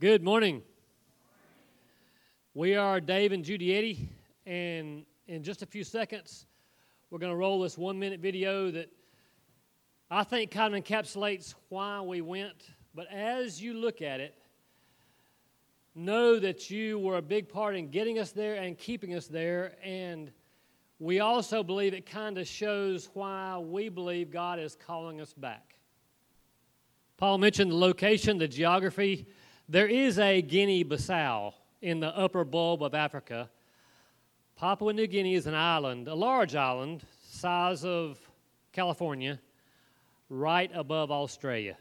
Good morning. We are Dave and Judy Eddy, and in just a few seconds, we're going to roll this one minute video that I think kind of encapsulates why we went. But as you look at it, know that you were a big part in getting us there and keeping us there. And we also believe it kind of shows why we believe God is calling us back. Paul mentioned the location, the geography. There is a Guinea Bissau in the upper bulb of Africa. Papua New Guinea is an island, a large island, size of California, right above Australia.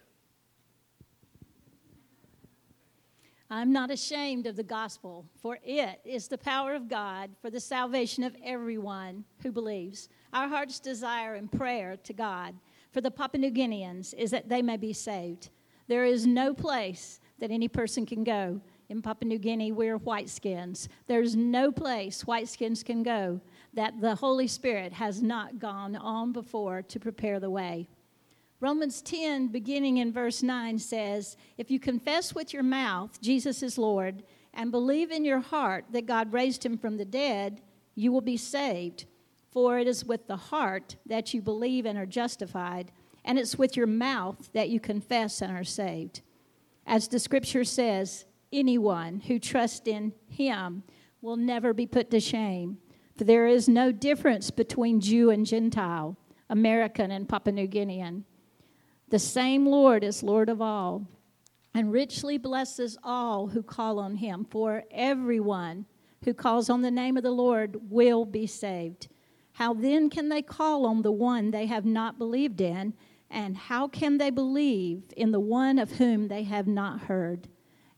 I'm not ashamed of the gospel, for it is the power of God for the salvation of everyone who believes. Our heart's desire and prayer to God for the Papua New Guineans is that they may be saved. There is no place that any person can go. In Papua New Guinea, we're whiteskins. There's no place whiteskins can go that the Holy Spirit has not gone on before to prepare the way. Romans 10, beginning in verse 9, says, If you confess with your mouth Jesus is Lord and believe in your heart that God raised him from the dead, you will be saved. For it is with the heart that you believe and are justified, and it's with your mouth that you confess and are saved. As the scripture says, anyone who trusts in him will never be put to shame. For there is no difference between Jew and Gentile, American and Papua New Guinean. The same Lord is Lord of all, and richly blesses all who call on him. For everyone who calls on the name of the Lord will be saved. How then can they call on the one they have not believed in? And how can they believe in the one of whom they have not heard?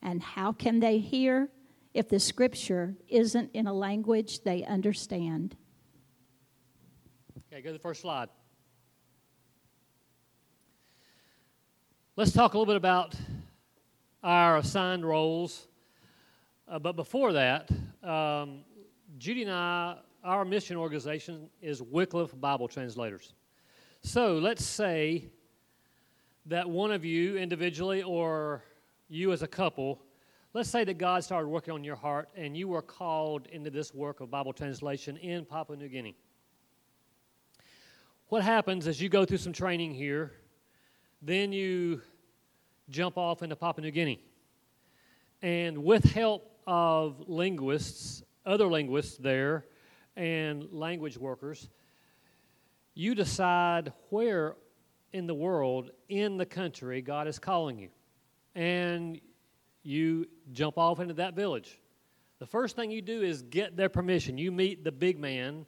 And how can they hear if the scripture isn't in a language they understand? Okay, go to the first slide. Let's talk a little bit about our assigned roles. Uh, but before that, um, Judy and I our mission organization is Wycliffe Bible Translators. So let's say that one of you individually or you as a couple, let's say that God started working on your heart and you were called into this work of Bible translation in Papua New Guinea. What happens as you go through some training here, then you jump off into Papua New Guinea. And with help of linguists, other linguists there, and language workers, you decide where in the world, in the country, God is calling you. And you jump off into that village. The first thing you do is get their permission. You meet the big man,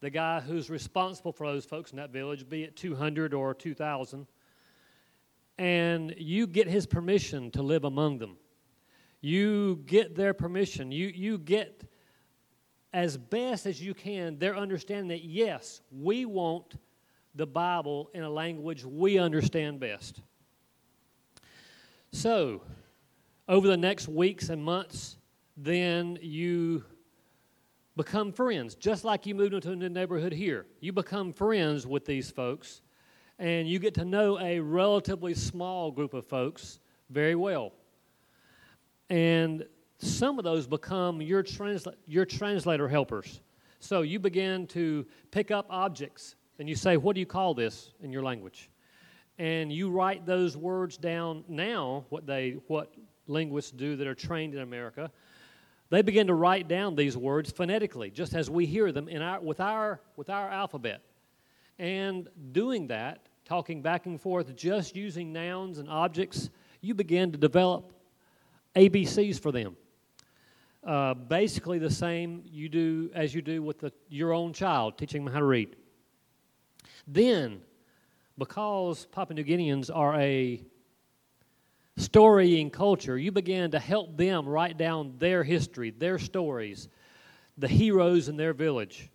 the guy who's responsible for those folks in that village, be it 200 or 2,000, and you get his permission to live among them. You get their permission. You, you get as best as you can, they're understanding that yes, we want the Bible in a language we understand best. So, over the next weeks and months, then you become friends, just like you moved into a new neighborhood here. You become friends with these folks, and you get to know a relatively small group of folks very well. And some of those become your, transla- your translator helpers. So you begin to pick up objects and you say, What do you call this in your language? And you write those words down now, what, they, what linguists do that are trained in America. They begin to write down these words phonetically, just as we hear them in our, with, our, with our alphabet. And doing that, talking back and forth, just using nouns and objects, you begin to develop ABCs for them uh, basically the same you do as you do with the, your own child, teaching them how to read. Then, because Papua New Guineans are a storying culture, you begin to help them write down their history, their stories, the heroes in their village,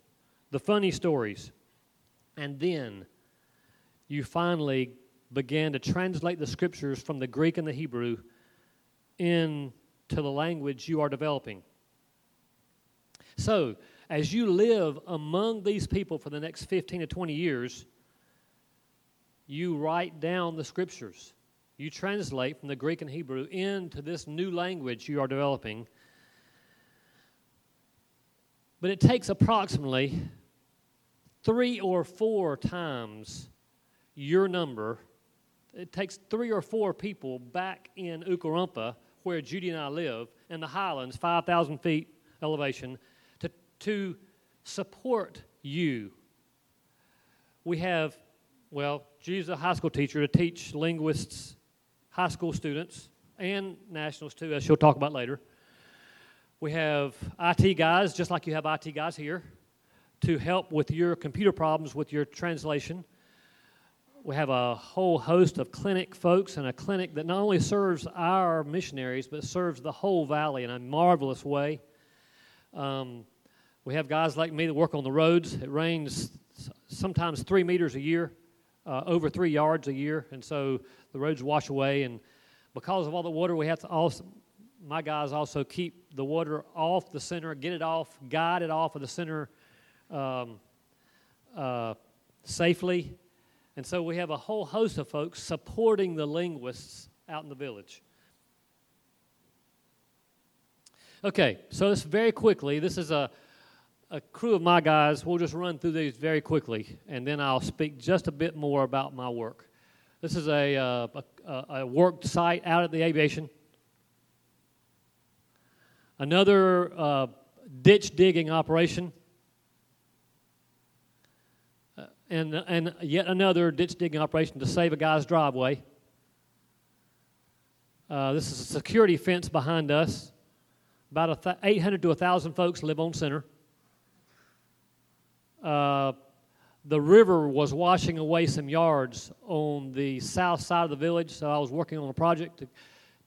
the funny stories. And then you finally began to translate the scriptures from the Greek and the Hebrew in to the language you are developing. So, as you live among these people for the next 15 to 20 years, you write down the scriptures. You translate from the Greek and Hebrew into this new language you are developing. But it takes approximately three or four times your number. It takes three or four people back in Ukarumpa, where Judy and I live, in the highlands, 5,000 feet elevation, to, to support you. We have, well, Judy's a high school teacher to teach linguists, high school students, and nationals too, as she'll talk about later. We have IT guys, just like you have IT guys here, to help with your computer problems with your translation. We have a whole host of clinic folks and a clinic that not only serves our missionaries, but serves the whole valley in a marvelous way. Um, we have guys like me that work on the roads. It rains sometimes three meters a year, uh, over three yards a year, and so the roads wash away. And because of all the water, we have to also, my guys also keep the water off the center, get it off, guide it off of the center um, uh, safely. And so we have a whole host of folks supporting the linguists out in the village. Okay, so this very quickly, this is a, a crew of my guys. We'll just run through these very quickly, and then I'll speak just a bit more about my work. This is a, uh, a, a work site out at the aviation. Another uh, ditch digging operation. Uh, and, and yet another ditch digging operation to save a guy's driveway. Uh, this is a security fence behind us. About th- 800 to 1,000 folks live on center. Uh, the river was washing away some yards on the south side of the village, so I was working on a project to,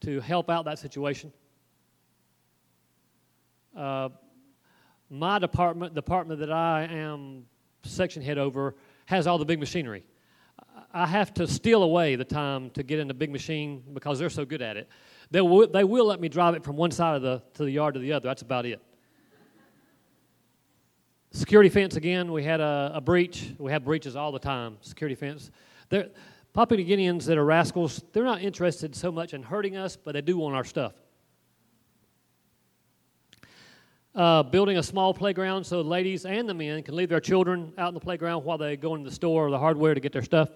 to help out that situation. Uh, my department, the department that I am section head over, has all the big machinery. I have to steal away the time to get in the big machine because they're so good at it. They will, they will let me drive it from one side of the to the yard to the other. That's about it. Security fence again. We had a, a breach. We have breaches all the time. Security fence. They're, Papua New Guineans that are rascals, they're not interested so much in hurting us, but they do want our stuff. Uh, building a small playground so ladies and the men can leave their children out in the playground while they go into the store or the hardware to get their stuff.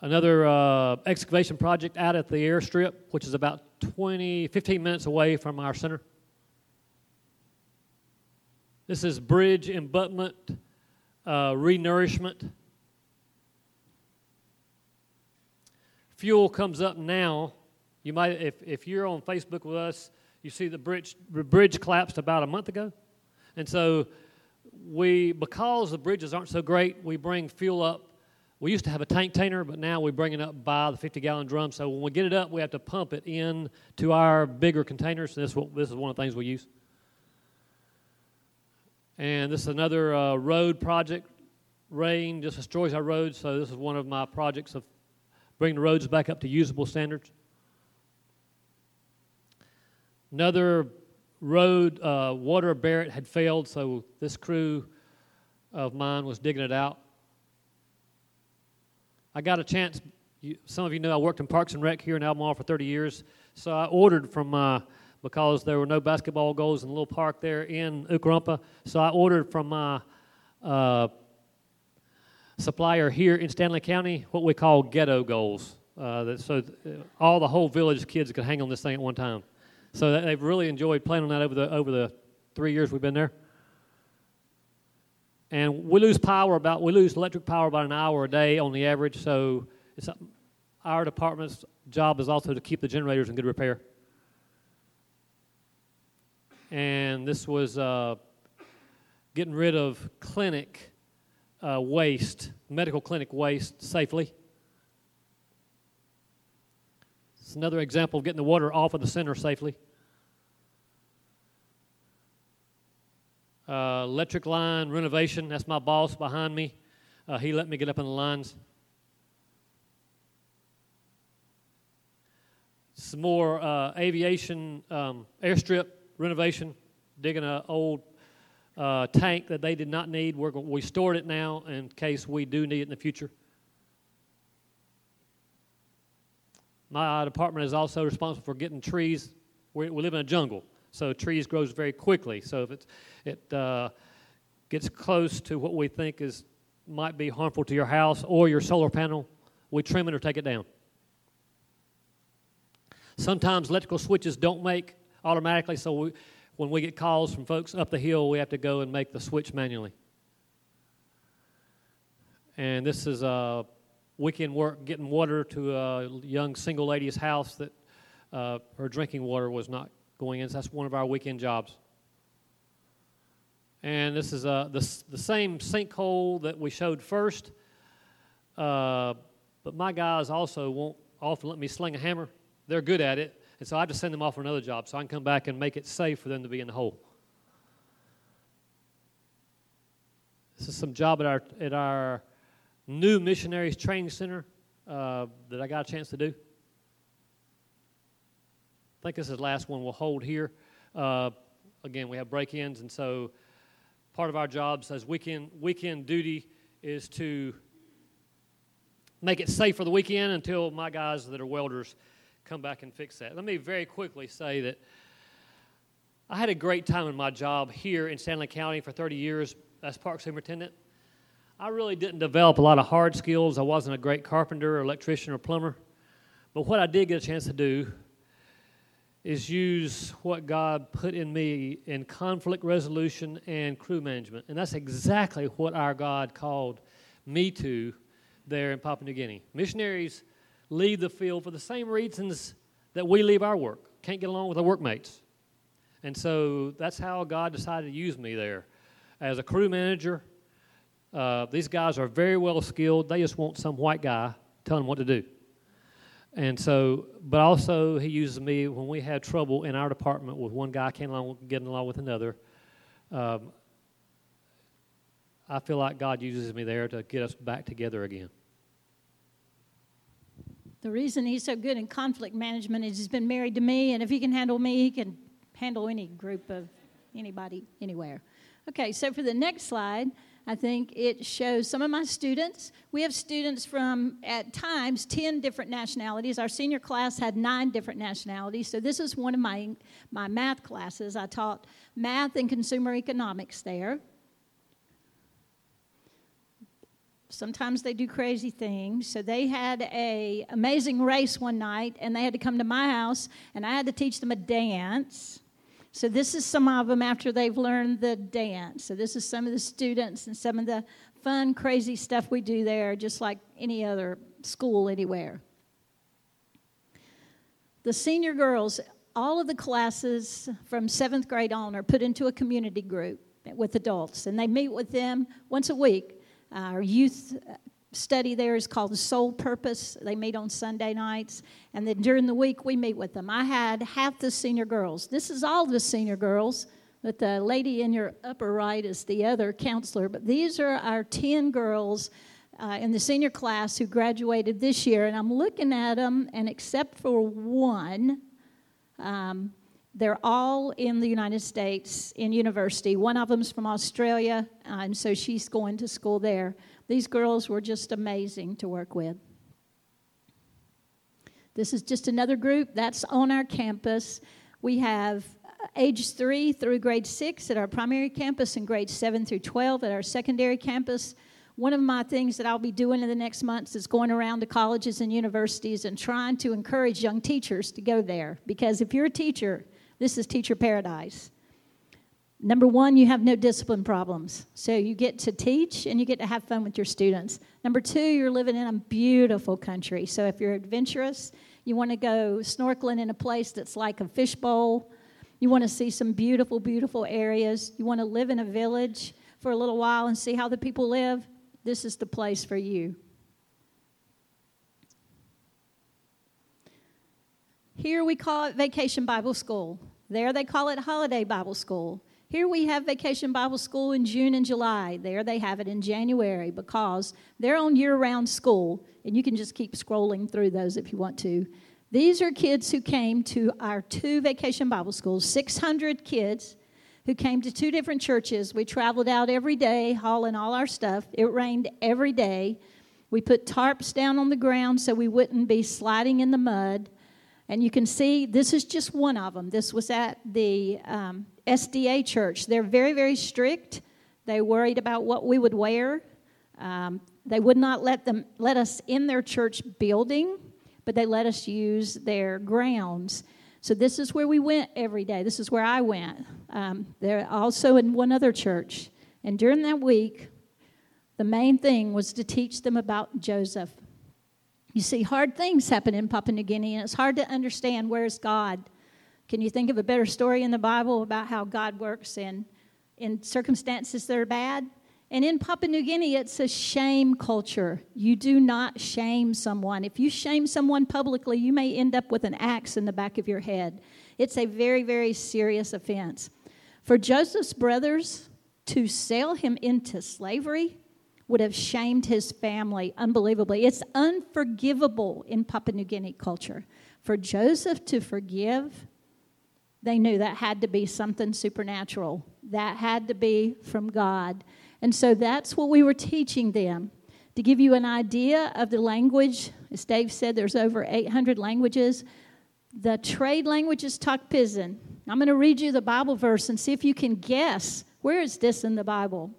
Another uh, excavation project out at the airstrip, which is about 20, 15 minutes away from our center. This is bridge abutment, uh, renourishment. Fuel comes up now you might, if, if you're on Facebook with us, you see the bridge, the bridge collapsed about a month ago. And so we, because the bridges aren't so great, we bring fuel up. We used to have a tank tainer, but now we bring it up by the 50 gallon drum. So when we get it up, we have to pump it in to our bigger containers. This, this is one of the things we use. And this is another uh, road project. Rain just destroys our roads, so this is one of my projects of bringing the roads back up to usable standards. Another road, uh, water Barrett had failed, so this crew of mine was digging it out. I got a chance. You, some of you know I worked in Parks and Rec here in Albemarle for 30 years, so I ordered from my because there were no basketball goals in the little park there in Ukarumpa. So I ordered from my uh, supplier here in Stanly County what we call ghetto goals. Uh, that, so all the whole village kids could hang on this thing at one time. So they've really enjoyed playing on that over the over the three years we've been there. And we lose power about we lose electric power about an hour a day on the average. So it's our department's job is also to keep the generators in good repair. And this was uh, getting rid of clinic uh, waste, medical clinic waste safely. It's another example of getting the water off of the center safely. Uh, electric line renovation, that's my boss behind me. Uh, he let me get up in the lines. Some more uh, aviation um, airstrip renovation, digging an old uh, tank that they did not need. We're, we stored it now in case we do need it in the future. My department is also responsible for getting trees. We, we live in a jungle, so trees grows very quickly. So if it's, it uh, gets close to what we think is might be harmful to your house or your solar panel, we trim it or take it down. Sometimes electrical switches don't make automatically, so we, when we get calls from folks up the hill, we have to go and make the switch manually. And this is uh, weekend work getting water to a young single lady's house that uh, her drinking water was not going in. So that's one of our weekend jobs. And this is uh, the, the same sinkhole that we showed first. Uh, but my guys also won't often let me sling a hammer. They're good at it. And so I have to send them off for another job so I can come back and make it safe for them to be in the hole. This is some job at our, at our new missionaries training center uh, that I got a chance to do. I think this is the last one we'll hold here. Uh, again, we have break ins, and so part of our jobs as weekend, weekend duty is to make it safe for the weekend until my guys that are welders come back and fix that. Let me very quickly say that I had a great time in my job here in Stanly County for 30 years as park superintendent. I really didn't develop a lot of hard skills. I wasn't a great carpenter, or electrician, or plumber. But what I did get a chance to do is use what God put in me in conflict resolution and crew management. And that's exactly what our God called me to there in Papua New Guinea. Missionaries leave the field for the same reasons that we leave our work. Can't get along with our workmates. And so that's how God decided to use me there as a crew manager uh, these guys are very well skilled. They just want some white guy telling them what to do. And so, but also he uses me when we had trouble in our department with one guy can't along, getting along with another. Um, I feel like God uses me there to get us back together again. The reason he's so good in conflict management is he's been married to me, and if he can handle me, he can handle any group of anybody, anywhere. Okay, so for the next slide, I think it shows some of my students. We have students from, at times, 10 different nationalities. Our senior class had nine different nationalities. So, this is one of my, my math classes. I taught math and consumer economics there. Sometimes they do crazy things. So they had a amazing race one night, and they had to come to my house, and I had to teach them a dance. So, this is some of them after they've learned the dance. So, this is some of the students and some of the fun, crazy stuff we do there, just like any other school anywhere. The senior girls, all of the classes from seventh grade on are put into a community group with adults, and they meet with them once a week. Our youth study there is called Soul Purpose. They meet on Sunday nights, and then during the week we meet with them. I had half the senior girls. This is all the senior girls, but the lady in your upper right is the other counselor. But these are our 10 girls. Uh, in the senior class who graduated this year, and I'm looking at them, and except for one, um, they're all in the United States in university. One of them's from Australia, and so she's going to school there. These girls were just amazing to work with. This is just another group that's on our campus. We have uh, age three through grade six at our primary campus and grade seven through 12 at our secondary campus. One of my things that I'll be doing in the next months is going around to colleges and universities and trying to encourage young teachers to go there. Because if you're a teacher, this is teacher paradise. Number one, you have no discipline problems. So you get to teach and you get to have fun with your students. Number two, you're living in a beautiful country. So if you're adventurous, you want to go snorkeling in a place that's like a fishbowl. You want to see some beautiful, beautiful areas. You want to live in a village for a little while and see how the people live. This is the place for you. Here we call it Vacation Bible School. There they call it Holiday Bible School. Here we have Vacation Bible School in June and July. There they have it in January because they're on year round school, and you can just keep scrolling through those if you want to. These are kids who came to our two vacation Bible schools, 600 kids who came to two different churches. We traveled out every day, hauling all our stuff. It rained every day. We put tarps down on the ground so we wouldn't be sliding in the mud. And you can see this is just one of them. This was at the um, SDA church. They're very, very strict. They worried about what we would wear. Um, they would not let them let us in their church building, but they let us use their grounds. So this is where we went every day. This is where I went. Um, they're also in one other church. And during that week, the main thing was to teach them about Joseph. You see, hard things happen in Papua New Guinea, and it's hard to understand where's God. Can you think of a better story in the Bible about how God works in, in circumstances that are bad? And in Papua New Guinea, it's a shame culture. You do not shame someone. If you shame someone publicly, you may end up with an axe in the back of your head. It's a very, very serious offense. For Joseph's brothers to sell him into slavery would have shamed his family unbelievably. It's unforgivable in Papua New Guinea culture. For Joseph to forgive, they knew that had to be something supernatural, that had to be from God. And so that's what we were teaching them. To give you an idea of the language, as Dave said, there's over 800 languages. The trade language is Tok-Pisin. I'm going to read you the Bible verse and see if you can guess where is this in the Bible.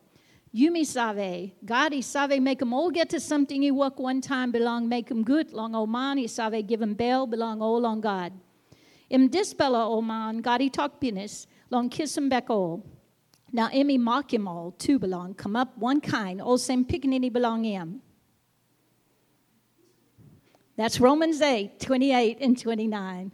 Yumi save, God he save make them all get to something he work one time belong make them good long oman he save give them bell belong all on God. Im dispella God he talk penis long kiss them back all. Now emi mock him all two belong come up one kind all same pickaninny belong him. That's Romans 8, 28 and 29.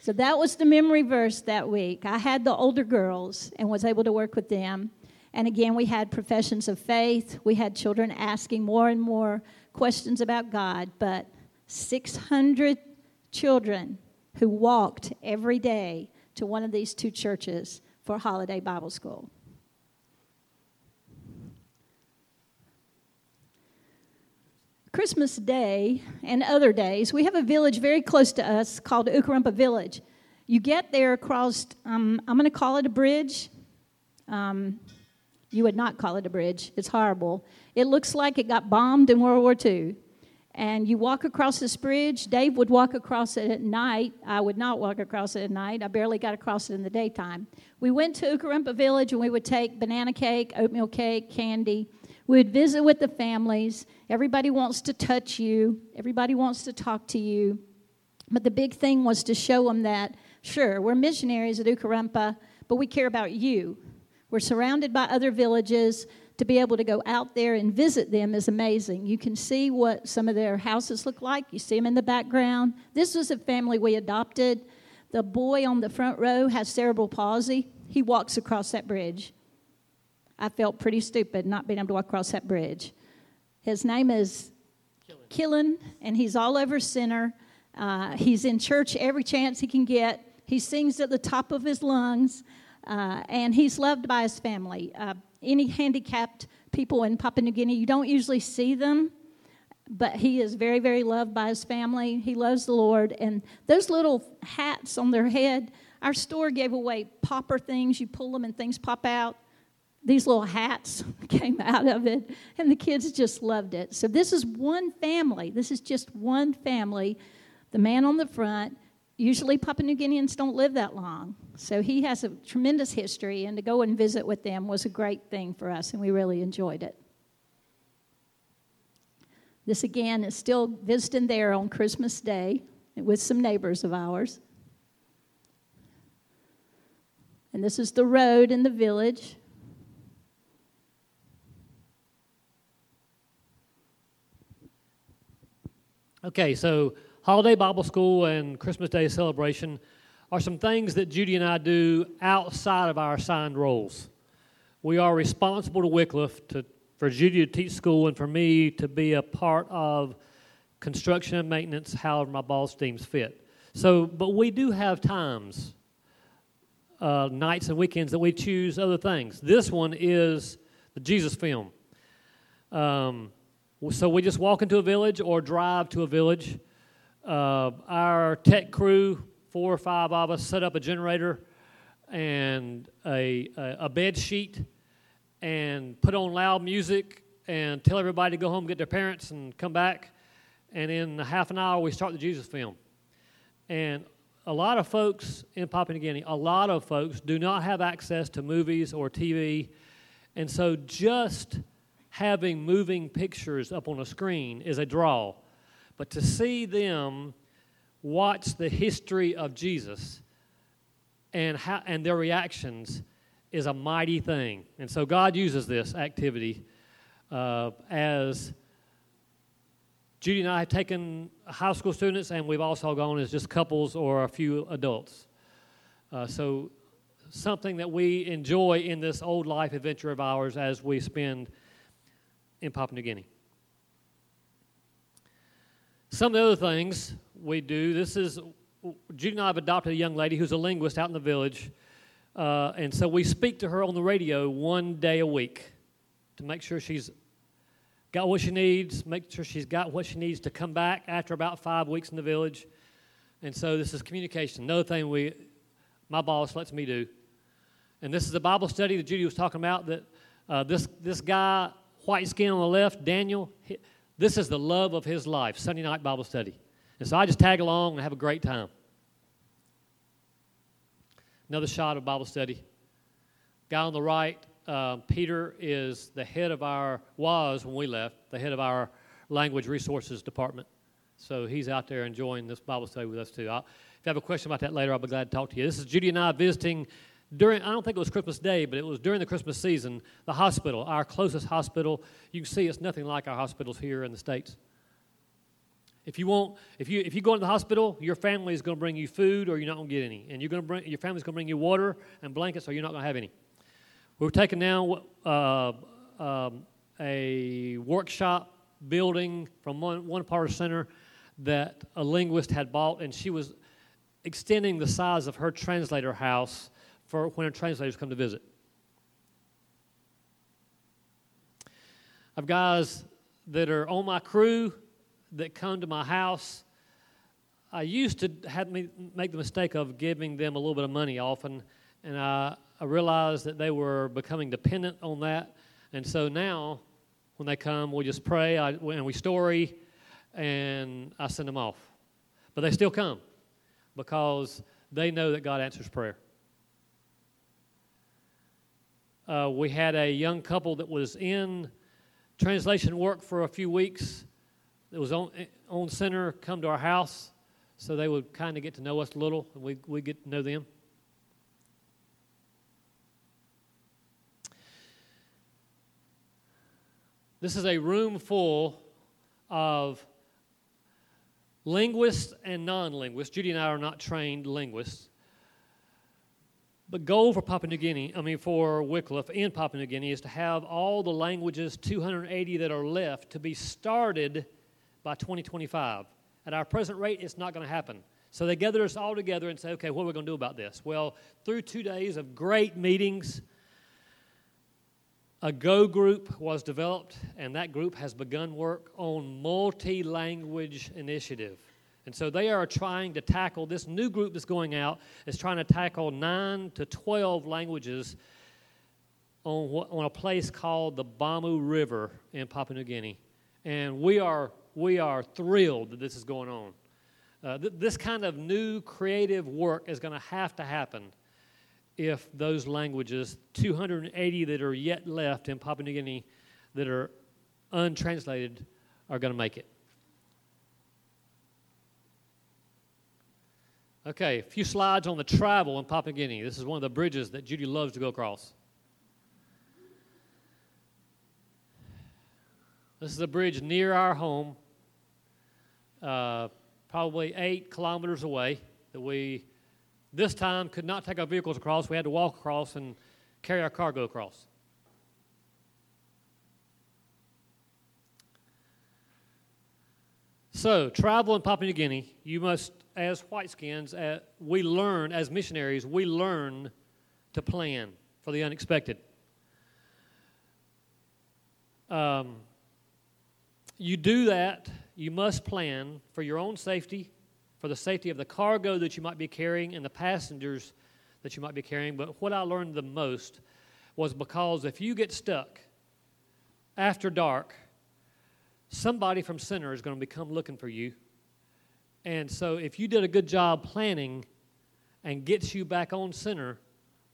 So that was the memory verse that week. I had the older girls and was able to work with them. And again, we had professions of faith. We had children asking more and more questions about God. But 600 children who walked every day to one of these two churches for holiday Bible school. Christmas Day and other days, we have a village very close to us called Ukarumpa Village. You get there across, um, I'm going to call it a bridge. Um, you would not call it a bridge, it's horrible. It looks like it got bombed in World War II. And you walk across this bridge. Dave would walk across it at night. I would not walk across it at night. I barely got across it in the daytime. We went to Ukarumpa Village and we would take banana cake, oatmeal cake, candy. We would visit with the families Everybody wants to touch you, everybody wants to talk to you. But the big thing was to show them that, sure, we're missionaries at Ukarumpa, but we care about you. We're surrounded by other villages. To be able to go out there and visit them is amazing. You can see what some of their houses look like. You see them in the background. This was a family we adopted. The boy on the front row has cerebral palsy. He walks across that bridge. I felt pretty stupid not being able to walk across that bridge. His name is Killen, and he's all over center. Uh, he's in church every chance he can get. He sings at the top of his lungs, uh, and he's loved by his family. Uh, any handicapped people in Papua New Guinea, you don't usually see them, but he is very, very loved by his family. He loves the Lord, and those little hats on their head, our store gave away popper things. You pull them and things pop out these little hats came out of it, and the kids just loved it. So, this is one family. This is just one family. The man on the front, usually Papua New Guineans don't live that long. So, he has a tremendous history, and to go and visit with them was a great thing for us, and we really enjoyed it. This again is still visiting there on Christmas Day with some neighbors of ours. And this is the road in the village. Okay, so holiday Bible school and Christmas Day celebration are some things that Judy and I do outside of our assigned roles. We are responsible to Wycliffe to, for Judy to teach school and for me to be a part of construction and maintenance, however my boss deems fit. So, but we do have times, uh, nights and weekends that we choose other things. This one is the Jesus film. Um, so we just walk into a village or drive to a village. Uh, our tech crew, four or five of us, set up a generator and a, a, a bed sheet and put on loud music and tell everybody to go home, get their parents, and come back. And in half an hour, we start the Jesus film. And a lot of folks in Papua New Guinea, a lot of folks do not have access to movies or TV. And so just having moving pictures up on a screen is a draw. But to see them watch the history of Jesus and, how, and their reactions is a mighty thing. And so God uses this activity uh, as Judy and I have taken high school students, and we've also gone as just couples or a few adults. Uh, so, something that we enjoy in this old life adventure of ours as we spend in Papua New Guinea. Some of the other things we do this is Judy and I have adopted a young lady who's a linguist out in the village. Uh, and so we speak to her on the radio one day a week to make sure she's got what she needs, make sure she's got what she needs to come back after about five weeks in the village. And so this is communication. Another thing we, my boss lets me do. And this is a Bible study that Judy was talking about that uh, this, this guy, white skin on the left, Daniel, he, this is the love of his life, Sunday night Bible study. And so I just tag along and have a great time. Another shot of Bible study. Guy on the right, uh, Peter is the head of our, was when we left, the head of our language resources department. So he's out there enjoying this Bible study with us too. I'll, if you have a question about that later, I'll be glad to talk to you. This is Judy and I visiting during, I don't think it was Christmas Day, but it was during the Christmas season, the hospital, our closest hospital. You can see it's nothing like our hospitals here in the States. If you want, if you if you go into the hospital, your family is going to bring you food, or you're not going to get any, and you're going to bring your family's going to bring you water and blankets, or you're not going to have any. We're taking now uh, um, a workshop building from one, one part of the center that a linguist had bought, and she was extending the size of her translator house for when her translators come to visit. I've guys that are on my crew that come to my house, I used to have me make the mistake of giving them a little bit of money often, and I, I realized that they were becoming dependent on that. And so now, when they come, we just pray I, and we story, and I send them off. But they still come because they know that God answers prayer. Uh, we had a young couple that was in translation work for a few weeks that was on, on center come to our house so they would kind of get to know us a little and we, we get to know them. This is a room full of linguists and non linguists. Judy and I are not trained linguists. But goal for Papua New Guinea, I mean for Wycliffe in Papua New Guinea, is to have all the languages, 280 that are left, to be started by 2025. At our present rate, it's not going to happen. So they gathered us all together and said, okay, what are we going to do about this? Well, through two days of great meetings, a Go group was developed, and that group has begun work on multi language initiative. And so they are trying to tackle this new group that's going out is trying to tackle 9 to 12 languages on, on a place called the Bamu River in Papua New Guinea. And we are we are thrilled that this is going on. Uh, th- this kind of new creative work is going to have to happen if those languages, 280 that are yet left in Papua New Guinea that are untranslated, are going to make it. Okay, a few slides on the travel in Papua New Guinea. This is one of the bridges that Judy loves to go across. This is a bridge near our home uh, probably eight kilometers away that we this time could not take our vehicles across. We had to walk across and carry our cargo across. So, travel in Papua New Guinea, you must, as whiteskins, uh, we learn, as missionaries, we learn to plan for the unexpected. Um, you do that you must plan for your own safety, for the safety of the cargo that you might be carrying and the passengers that you might be carrying. But what I learned the most was because if you get stuck after dark, somebody from center is going to become looking for you. And so, if you did a good job planning and gets you back on center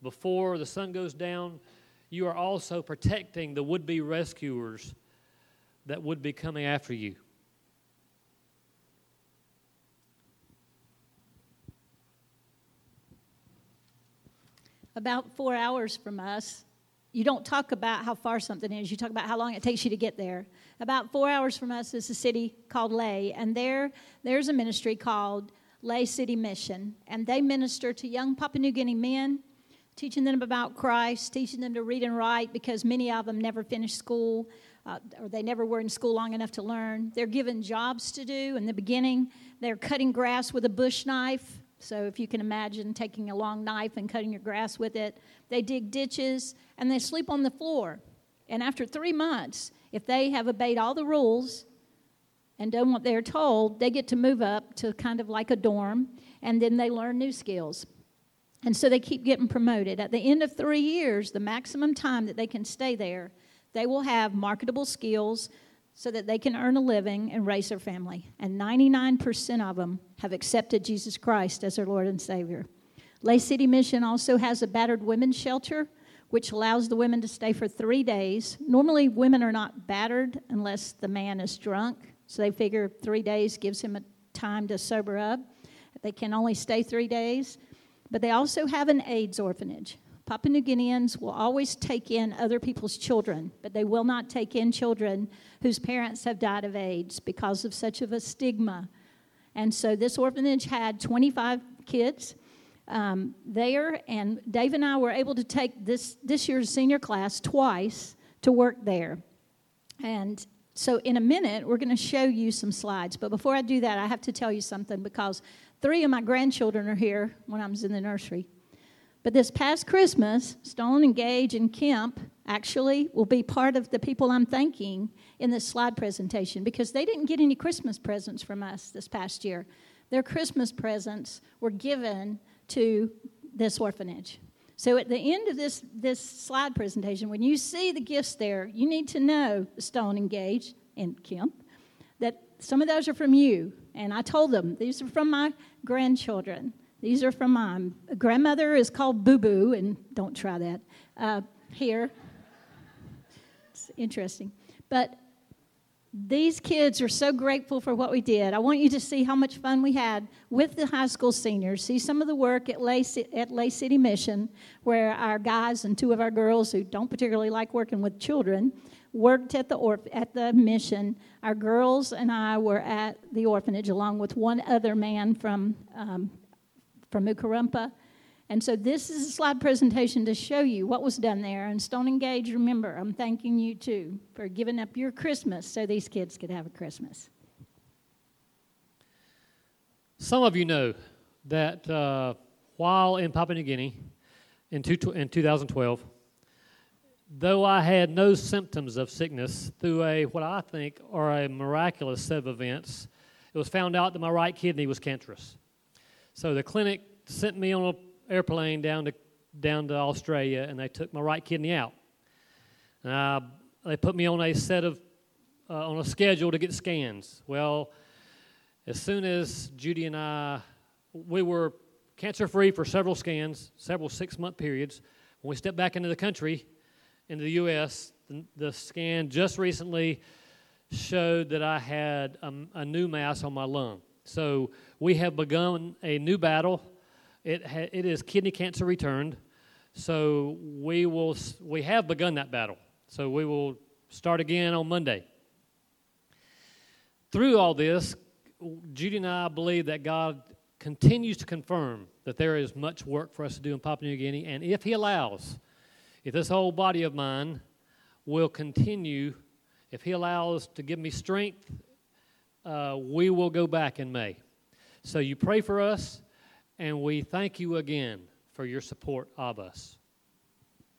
before the sun goes down, you are also protecting the would be rescuers that would be coming after you. About four hours from us, you don't talk about how far something is, you talk about how long it takes you to get there. About four hours from us is a city called Lae, and there, there's a ministry called Lae City Mission, and they minister to young Papua New Guinea men, teaching them about Christ, teaching them to read and write because many of them never finished school uh, or they never were in school long enough to learn. They're given jobs to do. In the beginning, they're cutting grass with a bush knife. So, if you can imagine taking a long knife and cutting your grass with it, they dig ditches and they sleep on the floor. And after three months, if they have obeyed all the rules and done what they're told, they get to move up to kind of like a dorm, and then they learn new skills. And so they keep getting promoted. At the end of three years, the maximum time that they can stay there, they will have marketable skills so that they can earn a living and raise their family. And 99% of them have accepted Jesus Christ as their Lord and Savior. Lae City Mission also has a battered women's shelter, which allows the women to stay for three days. Normally, women are not battered unless the man is drunk, so they figure three days gives him a time to sober up. They can only stay three days. But they also have an AIDS orphanage. Papua New Guineans will always take in other people's children, but they will not take in children whose parents have died of AIDS because of such of a stigma. And so this orphanage had 25 kids um, there, and Dave and I were able to take this, this year's senior class twice to work there. And so, in a minute, we're going to show you some slides. But before I do that, I have to tell you something because three of my grandchildren are here when I was in the nursery. But this past Christmas, Stone and Gage and Kemp actually will be part of the people I'm thanking in this slide presentation because they didn't get any Christmas presents from us this past year. Their Christmas presents were given to this orphanage. So at the end of this, this slide presentation, when you see the gifts there, you need to know Stone and Gage and Kemp that some of those are from you. And I told them these are from my grandchildren. These are from mom. Grandmother is called Boo Boo, and don't try that uh, here. It's interesting. But these kids are so grateful for what we did. I want you to see how much fun we had with the high school seniors. See some of the work at Lae, at Lae City Mission, where our guys and two of our girls who don't particularly like working with children worked at the, orph- at the mission. Our girls and I were at the orphanage along with one other man from um, from Ukarumpa. And so this is a slide presentation to show you what was done there. And Stone and Gage, remember, I'm thanking you too for giving up your Christmas so these kids could have a Christmas. Some of you know that uh, while in Papua New Guinea in, two, in 2012, though I had no symptoms of sickness through a what I think are a miraculous set of events, it was found out that my right kidney was cancerous. So the clinic sent me on an airplane down to down to Australia, and they took my right kidney out. Uh, they put me on a set of uh, on a schedule to get scans. Well, as soon as Judy and I, we were cancer free for several scans, several six month periods. When we stepped back into the country, into the U.S., the, the scan just recently showed that I had a, a new mass on my lung. So we have begun a new battle. It, ha- it is kidney cancer returned. So we will we have begun that battle. So we will start again on Monday. Through all this, Judy and I believe that God continues to confirm that there is much work for us to do in Papua New Guinea, and if He allows, if this whole body of mine will continue, if He allows to give me strength uh, we will go back in May. So you pray for us, and we thank you again for your support of us.